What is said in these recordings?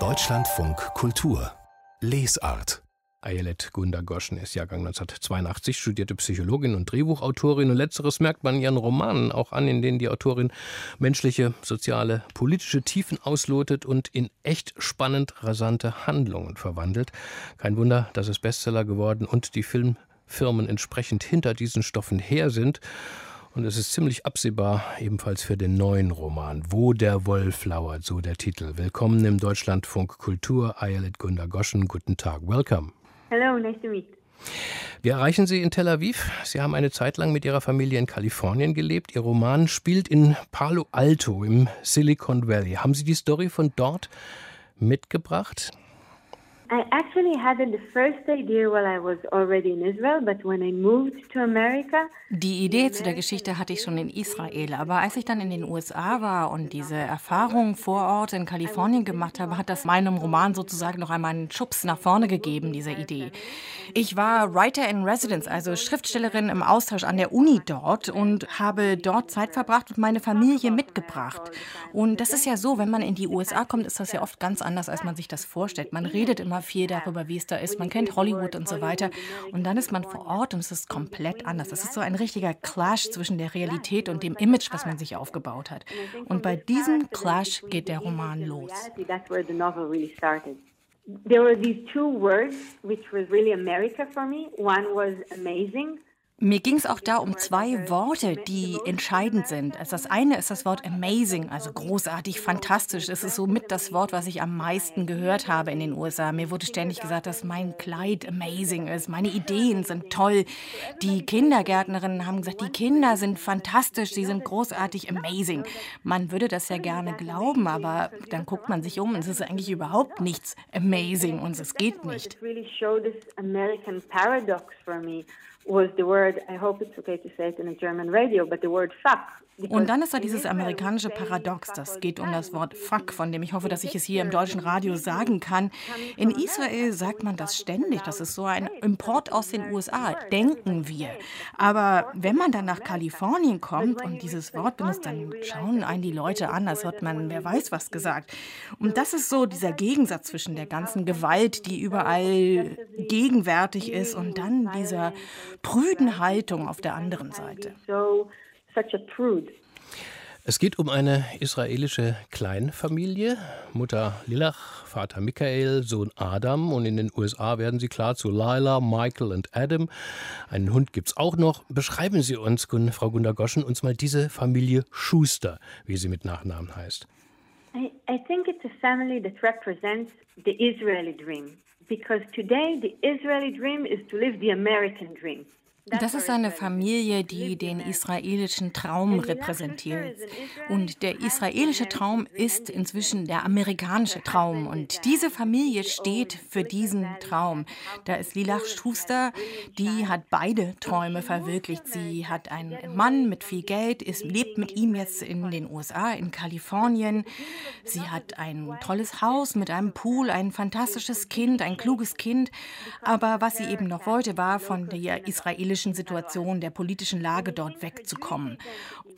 Deutschlandfunk Kultur Lesart Ayelet Gunda Goschen ist Jahrgang 1982, studierte Psychologin und Drehbuchautorin und letzteres merkt man in ihren Romanen auch an, in denen die Autorin menschliche, soziale, politische Tiefen auslotet und in echt spannend rasante Handlungen verwandelt. Kein Wunder, dass es Bestseller geworden und die Filmfirmen entsprechend hinter diesen Stoffen her sind. Und es ist ziemlich absehbar, ebenfalls für den neuen Roman, Wo der Wolf lauert, so der Titel. Willkommen im Deutschlandfunk Kultur, Ayelet Gunda Goschen. Guten Tag, welcome. Hello, nice to meet. Wir erreichen Sie in Tel Aviv. Sie haben eine Zeit lang mit Ihrer Familie in Kalifornien gelebt. Ihr Roman spielt in Palo Alto im Silicon Valley. Haben Sie die Story von dort mitgebracht? I actually had the first idea while I was already in Israel, but when I moved to America, die Idee zu der Geschichte hatte ich schon in Israel, aber als ich dann in den USA war und diese Erfahrung vor Ort in Kalifornien gemacht habe, hat das meinem Roman sozusagen noch einmal einen Schubs nach vorne gegeben, diese Idee. Ich war Writer in Residence, also Schriftstellerin im Austausch an der Uni dort und habe dort Zeit verbracht und meine Familie mitgebracht. Und das ist ja so, wenn man in die USA kommt, ist das ja oft ganz anders, als man sich das vorstellt. Man redet immer viel darüber, wie es da ist. Man kennt Hollywood und so weiter. Und dann ist man vor Ort und es ist komplett anders. Es ist so ein richtiger Clash zwischen der Realität und dem Image, was man sich aufgebaut hat. Und bei diesem Clash geht der Roman los. There were these two words which was really America for me. One was amazing mir ging es auch da um zwei Worte, die entscheidend sind. Also das eine ist das Wort amazing, also großartig, fantastisch. Das ist so mit das Wort, was ich am meisten gehört habe in den USA. Mir wurde ständig gesagt, dass mein Kleid amazing ist, meine Ideen sind toll. Die Kindergärtnerinnen haben gesagt, die Kinder sind fantastisch, sie sind großartig, amazing. Man würde das ja gerne glauben, aber dann guckt man sich um und es ist eigentlich überhaupt nichts amazing und es geht nicht was the word, I hope it's okay to say it in a German radio, but the word fuck Und dann ist da dieses amerikanische Paradox, das geht um das Wort Fuck, von dem ich hoffe, dass ich es hier im deutschen Radio sagen kann. In Israel sagt man das ständig, das ist so ein Import aus den USA, denken wir. Aber wenn man dann nach Kalifornien kommt und dieses Wort benutzt, dann schauen einen die Leute an, als hat man, wer weiß was gesagt. Und das ist so dieser Gegensatz zwischen der ganzen Gewalt, die überall gegenwärtig ist, und dann dieser prüden Haltung auf der anderen Seite such a prude. Es geht um eine israelische Kleinfamilie. Mutter Lilach, Vater Michael, Sohn Adam und in den USA werden sie klar zu Lila, Michael und Adam. Einen Hund gibt es auch noch. Beschreiben Sie uns, Frau Gundergoschen, uns mal diese Familie Schuster, wie sie mit Nachnamen heißt. I, I think it's a family that represents the Israeli dream. Because today the Israeli dream is to live the American dream. Das ist eine Familie, die den israelischen Traum repräsentiert. Und der israelische Traum ist inzwischen der amerikanische Traum. Und diese Familie steht für diesen Traum. Da ist Lilach Schuster, die hat beide Träume verwirklicht. Sie hat einen Mann mit viel Geld, ist, lebt mit ihm jetzt in den USA, in Kalifornien. Sie hat ein tolles Haus mit einem Pool, ein fantastisches Kind, ein kluges Kind. Aber was sie eben noch wollte, war von der israelischen israelischen Situation, der politischen Lage dort wegzukommen.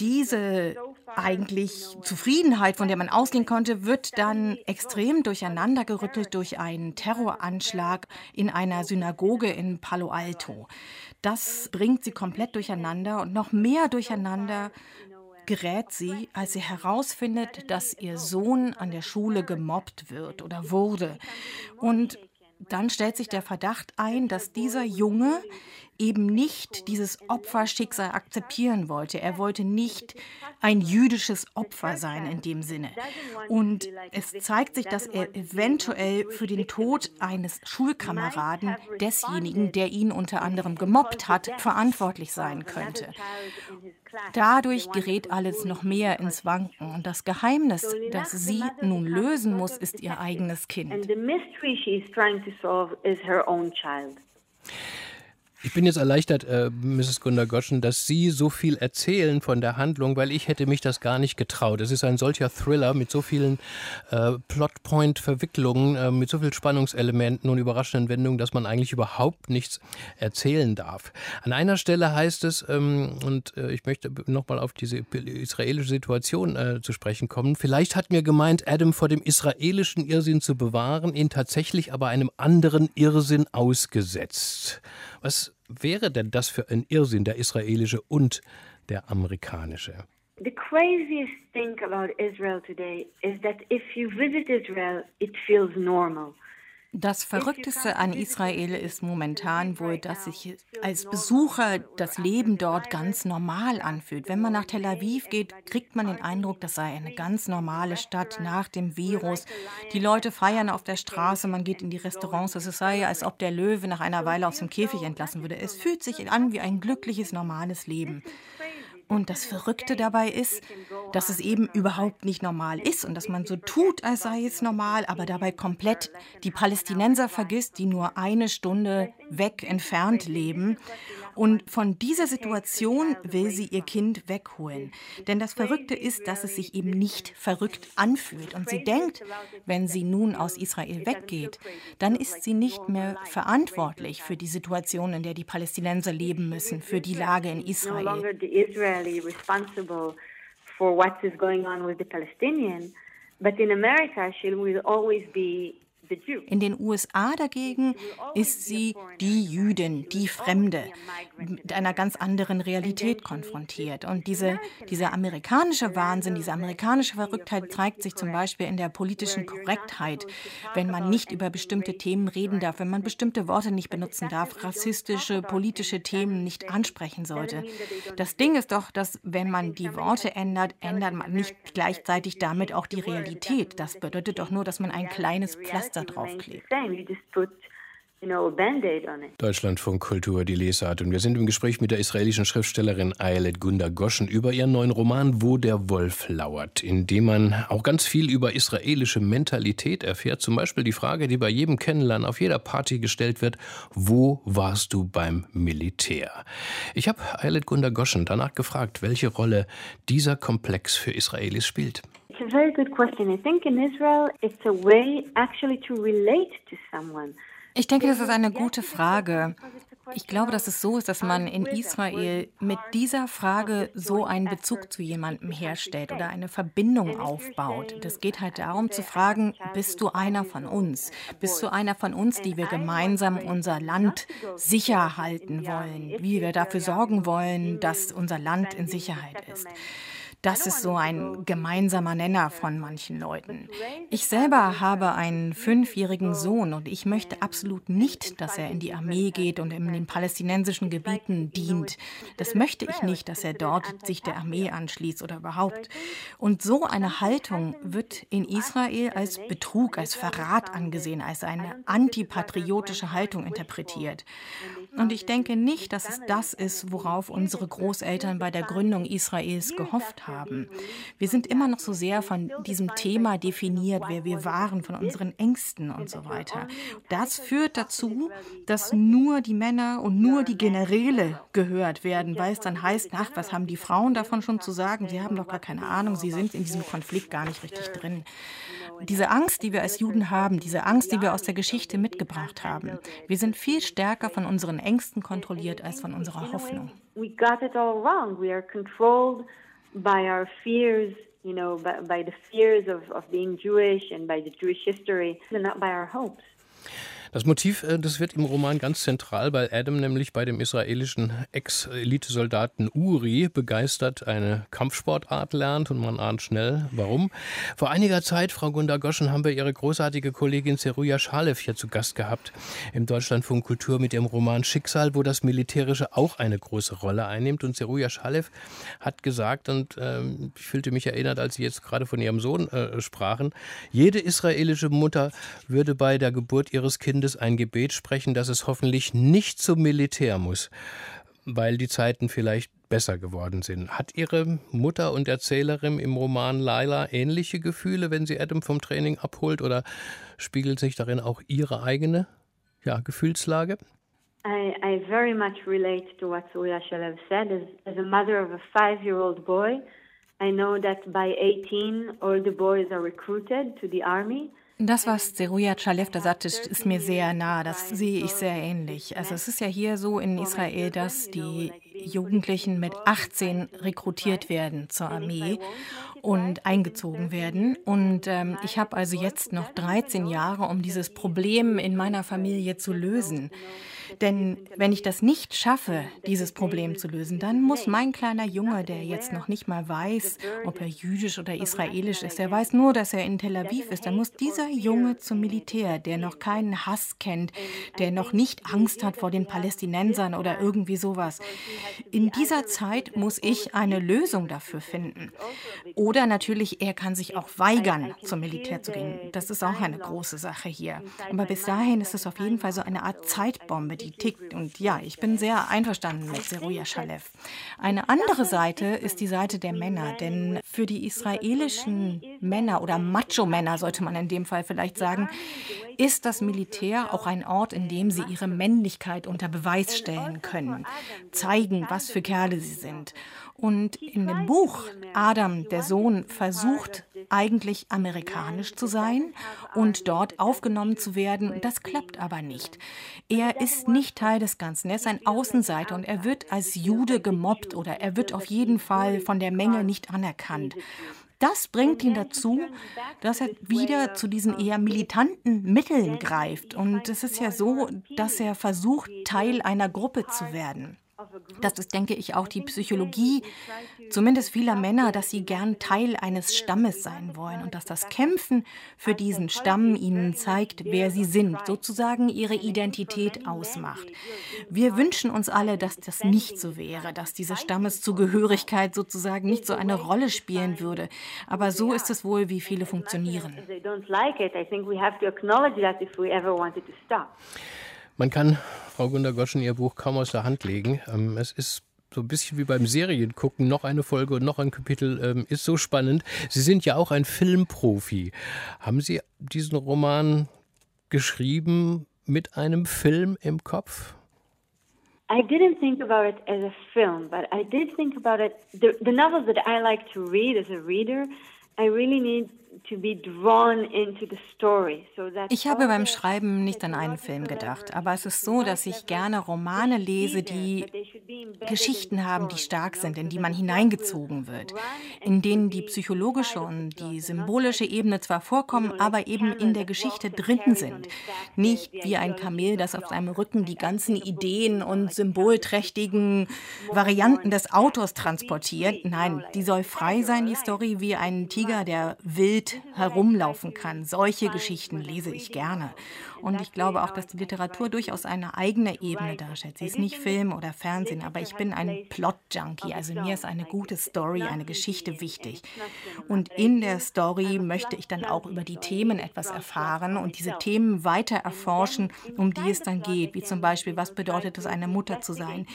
Diese eigentlich Zufriedenheit, von der man ausgehen konnte, wird dann extrem durcheinandergerüttelt durch einen Terroranschlag in einer Synagoge in Palo Alto. Das bringt sie komplett durcheinander und noch mehr durcheinander gerät sie, als sie herausfindet, dass ihr Sohn an der Schule gemobbt wird oder wurde. Und dann stellt sich der Verdacht ein, dass dieser Junge eben nicht dieses Opferschicksal akzeptieren wollte. Er wollte nicht ein jüdisches Opfer sein in dem Sinne. Und es zeigt sich, dass er eventuell für den Tod eines Schulkameraden, desjenigen, der ihn unter anderem gemobbt hat, verantwortlich sein könnte. Dadurch gerät alles noch mehr ins Wanken und das Geheimnis, das sie nun lösen muss, ist ihr eigenes Kind. Ich bin jetzt erleichtert, äh, Mrs. Gundergoschen, dass Sie so viel erzählen von der Handlung, weil ich hätte mich das gar nicht getraut. Es ist ein solcher Thriller mit so vielen äh, Plotpoint-Verwicklungen, äh, mit so vielen Spannungselementen und überraschenden Wendungen, dass man eigentlich überhaupt nichts erzählen darf. An einer Stelle heißt es, ähm, und äh, ich möchte nochmal auf diese israelische Situation äh, zu sprechen kommen, vielleicht hat mir gemeint, Adam vor dem israelischen Irrsinn zu bewahren, ihn tatsächlich aber einem anderen Irrsinn ausgesetzt. Was wäre denn das für ein Irrsinn, der israelische und der amerikanische? The craziest thing about Israel today is that if you visit Israel, it feels normal. Das Verrückteste an Israel ist momentan wohl, dass sich als Besucher das Leben dort ganz normal anfühlt. Wenn man nach Tel Aviv geht, kriegt man den Eindruck, das sei eine ganz normale Stadt nach dem Virus. Die Leute feiern auf der Straße, man geht in die Restaurants. Es sei, als ob der Löwe nach einer Weile aus dem Käfig entlassen würde. Es fühlt sich an wie ein glückliches, normales Leben. Und das Verrückte dabei ist, dass es eben überhaupt nicht normal ist und dass man so tut, als sei es normal, aber dabei komplett die Palästinenser vergisst, die nur eine Stunde weg entfernt leben und von dieser Situation will sie ihr Kind wegholen. Denn das Verrückte ist, dass es sich eben nicht verrückt anfühlt. Und sie denkt, wenn sie nun aus Israel weggeht, dann ist sie nicht mehr verantwortlich für die Situation, in der die Palästinenser leben müssen, für die Lage in Israel. But in America, she will always be in den USA dagegen ist sie die Jüdin, die Fremde, mit einer ganz anderen Realität konfrontiert. Und diese, dieser amerikanische Wahnsinn, diese amerikanische Verrücktheit zeigt sich zum Beispiel in der politischen Korrektheit, wenn man nicht über bestimmte Themen reden darf, wenn man bestimmte Worte nicht benutzen darf, rassistische, politische Themen nicht ansprechen sollte. Das Ding ist doch, dass wenn man die Worte ändert, ändert man nicht gleichzeitig damit auch die Realität. Das bedeutet doch nur, dass man ein kleines Pflaster da draufklebt. Deutschlandfunk Kultur, die Lesart. Und wir sind im Gespräch mit der israelischen Schriftstellerin Ayelet Gunda Goschen über ihren neuen Roman Wo der Wolf lauert, in dem man auch ganz viel über israelische Mentalität erfährt. Zum Beispiel die Frage, die bei jedem Kennenlernen auf jeder Party gestellt wird: Wo warst du beim Militär? Ich habe Ayelet Gunda Goschen danach gefragt, welche Rolle dieser Komplex für Israelis spielt. It's a very good question. I think in Israel it's a way actually to relate to someone. Ich denke, das ist eine gute Frage. Ich glaube, dass es so ist, dass man in Israel mit dieser Frage so einen Bezug zu jemandem herstellt oder eine Verbindung aufbaut. Das geht halt darum zu fragen, bist du einer von uns? Bist du einer von uns, die wir gemeinsam unser Land sicher halten wollen? Wie wir dafür sorgen wollen, dass unser Land in Sicherheit ist? Das ist so ein gemeinsamer Nenner von manchen Leuten. Ich selber habe einen fünfjährigen Sohn und ich möchte absolut nicht, dass er in die Armee geht und in den palästinensischen Gebieten dient. Das möchte ich nicht, dass er dort sich der Armee anschließt oder überhaupt. Und so eine Haltung wird in Israel als Betrug, als Verrat angesehen, als eine antipatriotische Haltung interpretiert. Und ich denke nicht, dass es das ist, worauf unsere Großeltern bei der Gründung Israels gehofft haben haben. Wir sind immer noch so sehr von diesem Thema definiert, wer wir waren, von unseren Ängsten und so weiter. Das führt dazu, dass nur die Männer und nur die Generäle gehört werden, weil es dann heißt, ach, was haben die Frauen davon schon zu sagen? Sie haben doch gar keine Ahnung, sie sind in diesem Konflikt gar nicht richtig drin. Diese Angst, die wir als Juden haben, diese Angst, die wir aus der Geschichte mitgebracht haben, wir sind viel stärker von unseren Ängsten kontrolliert als von unserer Hoffnung. We got it all wrong. We are controlled by our fears, you know, by, by the fears of, of being Jewish and by the Jewish history, and not by our hopes. Das Motiv, äh, das wird im Roman ganz zentral, weil Adam nämlich bei dem israelischen Ex-Elitesoldaten Uri begeistert eine Kampfsportart lernt und man ahnt schnell, warum. Vor einiger Zeit, Frau Gunda Goschen, haben wir Ihre großartige Kollegin Seruja Schalev hier zu Gast gehabt im Deutschlandfunk Kultur mit ihrem Roman Schicksal, wo das Militärische auch eine große Rolle einnimmt. Und Seruja Schalev hat gesagt, und äh, ich fühlte mich erinnert, als Sie jetzt gerade von Ihrem Sohn äh, sprachen, jede israelische Mutter würde bei der Geburt ihres Kindes Kindes ein Gebet sprechen, dass es hoffentlich nicht zum Militär muss, weil die Zeiten vielleicht besser geworden sind. Hat Ihre Mutter und Erzählerin im Roman Laila ähnliche Gefühle, wenn sie Adam vom Training abholt, oder spiegelt sich darin auch Ihre eigene ja, Gefühlslage? I, I very much relate to what Surya Shalev said. As, as a mother of a five-year-old boy, I know that by 18, all the boys are recruited to the army. Das, was Zeruja Chalev da sagt, ist mir sehr nah. Das sehe ich sehr ähnlich. Also es ist ja hier so in Israel, dass die Jugendlichen mit 18 rekrutiert werden zur Armee und eingezogen werden. Und ähm, ich habe also jetzt noch 13 Jahre, um dieses Problem in meiner Familie zu lösen. Denn wenn ich das nicht schaffe, dieses Problem zu lösen, dann muss mein kleiner Junge, der jetzt noch nicht mal weiß, ob er jüdisch oder israelisch ist, der weiß nur, dass er in Tel Aviv ist, dann muss dieser Junge zum Militär, der noch keinen Hass kennt, der noch nicht Angst hat vor den Palästinensern oder irgendwie sowas. In dieser Zeit muss ich eine Lösung dafür finden. Oder natürlich, er kann sich auch weigern, zum Militär zu gehen. Das ist auch eine große Sache hier. Aber bis dahin ist es auf jeden Fall so eine Art Zeitbombe, die tickt. Und ja, ich bin sehr einverstanden mit Seruja Shalev. Eine andere Seite ist die Seite der Männer, denn für die israelischen Männer oder Macho-Männer sollte man in dem Fall vielleicht sagen, ist das Militär auch ein Ort, in dem sie ihre Männlichkeit unter Beweis stellen können, zeigen, was für Kerle sie sind. Und in dem Buch Adam, der Sohn, versucht eigentlich amerikanisch zu sein und dort aufgenommen zu werden. Das klappt aber nicht. Er ist nicht Teil des Ganzen. Er ist ein Außenseiter und er wird als Jude gemobbt oder er wird auf jeden Fall von der Menge nicht anerkannt. Das bringt ihn dazu, dass er wieder zu diesen eher militanten Mitteln greift. Und es ist ja so, dass er versucht, Teil einer Gruppe zu werden. Das ist, denke ich, auch die Psychologie, zumindest vieler Männer, dass sie gern Teil eines Stammes sein wollen und dass das Kämpfen für diesen Stamm ihnen zeigt, wer sie sind, sozusagen ihre Identität ausmacht. Wir wünschen uns alle, dass das nicht so wäre, dass diese Stammeszugehörigkeit sozusagen nicht so eine Rolle spielen würde. Aber so ist es wohl, wie viele funktionieren. Man kann Frau Gunda Goschen ihr Buch kaum aus der Hand legen. Ähm, es ist so ein bisschen wie beim Seriengucken, noch eine Folge und noch ein Kapitel ähm, ist so spannend. Sie sind ja auch ein Filmprofi. Haben Sie diesen Roman geschrieben mit einem Film im Kopf? I didn't think about it as a film, but I did think about it. The, the novels that I like to read as a reader, I really need ich habe beim Schreiben nicht an einen Film gedacht, aber es ist so, dass ich gerne Romane lese, die Geschichten haben, die stark sind, in die man hineingezogen wird, in denen die psychologische und die symbolische Ebene zwar vorkommen, aber eben in der Geschichte drin sind. Nicht wie ein Kamel, das auf seinem Rücken die ganzen Ideen und symbolträchtigen Varianten des Autors transportiert. Nein, die soll frei sein, die Story, wie ein Tiger, der wild herumlaufen kann. Solche Geschichten lese ich gerne. Und ich glaube auch, dass die Literatur durchaus eine eigene Ebene darstellt. Sie ist nicht Film oder Fernsehen, aber ich bin ein Plot-Junkie. Also mir ist eine gute Story, eine Geschichte wichtig. Und in der Story möchte ich dann auch über die Themen etwas erfahren und diese Themen weiter erforschen, um die es dann geht. Wie zum Beispiel, was bedeutet es, eine Mutter zu sein?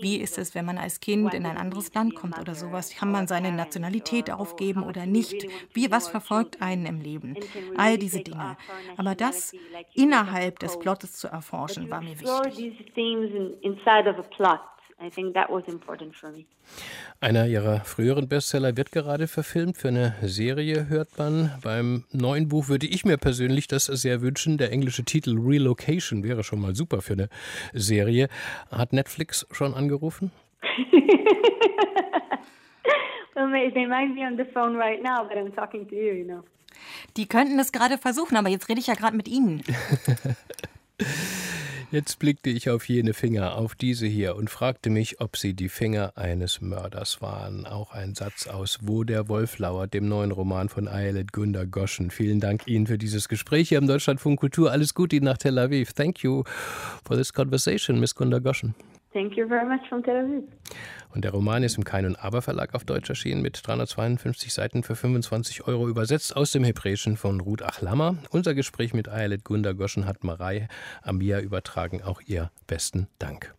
Wie ist es, wenn man als Kind in ein anderes Land kommt oder sowas? Kann man seine Nationalität aufgeben oder nicht? Wie, was verfolgt einen im Leben? All diese Dinge. Aber das in innerhalb des Plottes zu erforschen, war mir wichtig. Einer ihrer früheren Bestseller wird gerade verfilmt. Für eine Serie hört man. Beim neuen Buch würde ich mir persönlich das sehr wünschen. Der englische Titel Relocation wäre schon mal super für eine Serie. Hat Netflix schon angerufen? well, they might be on the phone right now, but I'm talking to you, you know. Die könnten es gerade versuchen, aber jetzt rede ich ja gerade mit Ihnen. Jetzt blickte ich auf jene Finger, auf diese hier, und fragte mich, ob sie die Finger eines Mörders waren. Auch ein Satz aus Wo der Wolf lauert, dem neuen Roman von Ayelet Gunda Goschen. Vielen Dank Ihnen für dieses Gespräch hier im Deutschlandfunk Kultur. Alles Gute Ihnen nach Tel Aviv. Thank you for this conversation, Miss Gunda Goschen. Thank you very much from Tel Aviv. Und der Roman ist im Kein und Aber Verlag auf Deutsch erschienen mit 352 Seiten für 25 Euro übersetzt aus dem Hebräischen von Ruth Achlammer. Unser Gespräch mit Ayelet Gunda Goschen hat Marei Amia übertragen. Auch ihr besten Dank.